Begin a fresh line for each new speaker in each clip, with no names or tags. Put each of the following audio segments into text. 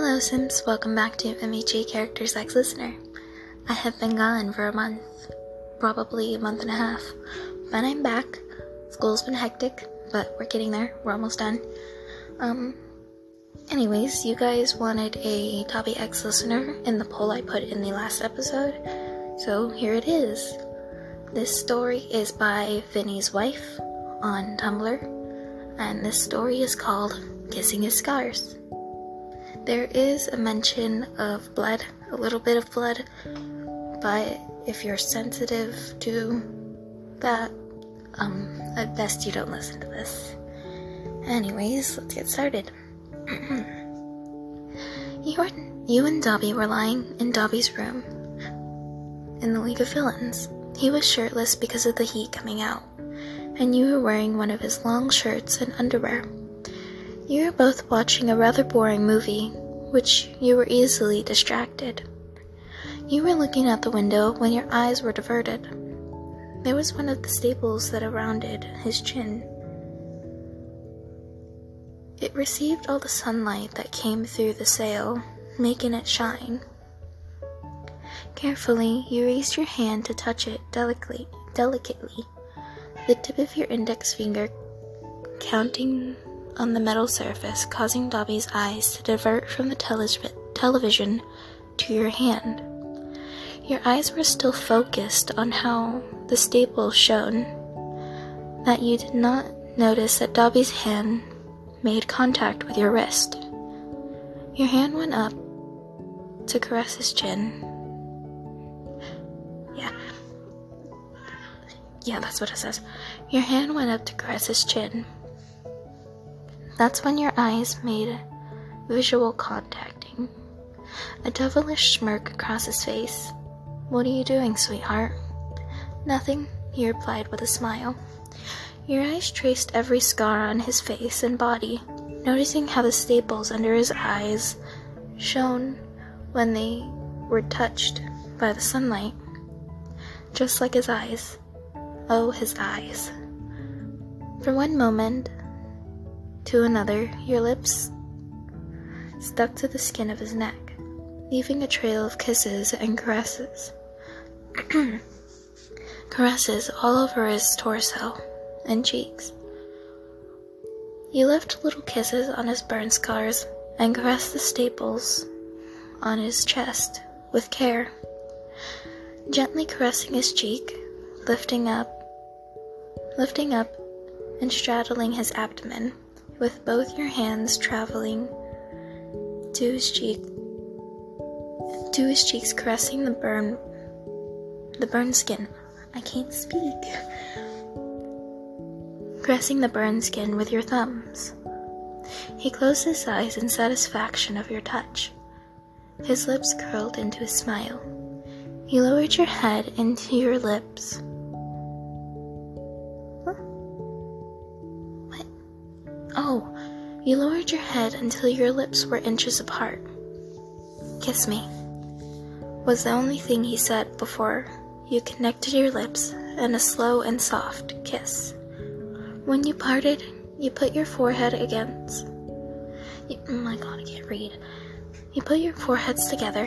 Hello Sims, welcome back to MEG Characters X Listener. I have been gone for a month, probably a month and a half, but I'm back. School's been hectic, but we're getting there, we're almost done. Um, anyways, you guys wanted a Dabi X Listener in the poll I put in the last episode, so here it is. This story is by Vinny's wife on Tumblr, and this story is called Kissing His Scars. There is a mention of blood, a little bit of blood, but if you're sensitive to that, um, at best you don't listen to this. Anyways, let's get started. you, were, you and Dabi were lying in Dabi's room in the League of Villains. He was shirtless because of the heat coming out, and you were wearing one of his long shirts and underwear. You were both watching a rather boring movie, which you were easily distracted. You were looking out the window when your eyes were diverted. There was one of the staples that rounded his chin. It received all the sunlight that came through the sail, making it shine. Carefully, you raised your hand to touch it delicately, delicately, the tip of your index finger counting on the metal surface, causing Dabi's eyes to divert from the television to your hand. Your eyes were still focused on how the staple shone, that you did not notice that Dabi's hand made contact with your wrist. Your hand went up to caress his chin. Yeah. Yeah, that's what it says. Your hand went up to caress his chin. That's when your eyes made visual contacting. A devilish smirk across his face. What are you doing, sweetheart? Nothing, he replied with a smile. Your eyes traced every scar on his face and body, noticing how the staples under his eyes shone when they were touched by the sunlight. Just like his eyes. Oh, his eyes. For one moment, to another, your lips stuck to the skin of his neck, leaving a trail of kisses and caresses. caresses all over his torso and cheeks. You left little kisses on his burn scars and caressed the staples on his chest with care, gently caressing his cheek, lifting up, lifting up and straddling his abdomen with both your hands traveling to his cheek to his cheeks caressing the burn the burned skin. I can't speak. Caressing the burned skin with your thumbs. He closed his eyes in satisfaction of your touch. His lips curled into a smile. He lowered your head into your lips Oh, you lowered your head until your lips were inches apart. Kiss me, was the only thing he said before you connected your lips in a slow and soft kiss. When you parted, you put your forehead against. You, oh my god, I can't read. You put your foreheads together,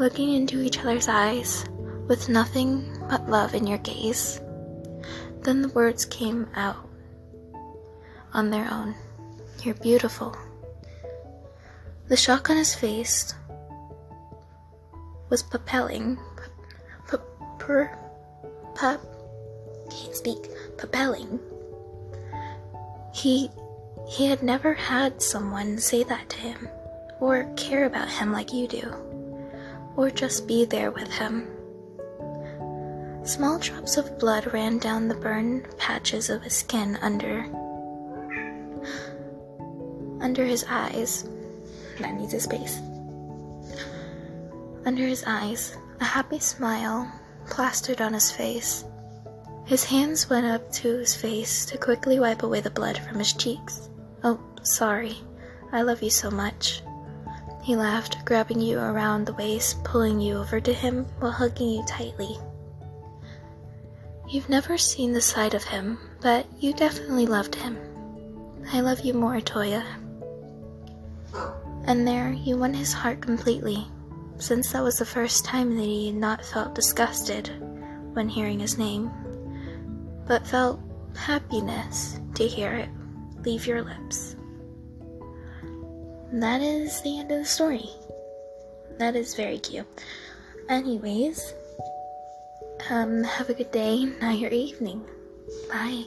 looking into each other's eyes with nothing but love in your gaze. Then the words came out on their own. You're beautiful. The shock on his face was propelling. Per, per, can't speak. Propelling. He he had never had someone say that to him, or care about him like you do, or just be there with him. Small drops of blood ran down the burned patches of his skin under under his eyes. That needs a space. Under his eyes, a happy smile plastered on his face. His hands went up to his face to quickly wipe away the blood from his cheeks. Oh, sorry. I love you so much. He laughed, grabbing you around the waist, pulling you over to him while hugging you tightly. You've never seen the side of him, but you definitely loved him. I love you more, Toya. And there you won his heart completely, since that was the first time that he had not felt disgusted when hearing his name, but felt happiness to hear it leave your lips. That is the end of the story. That is very cute. Anyways, um, have a good day, night, or evening. Bye.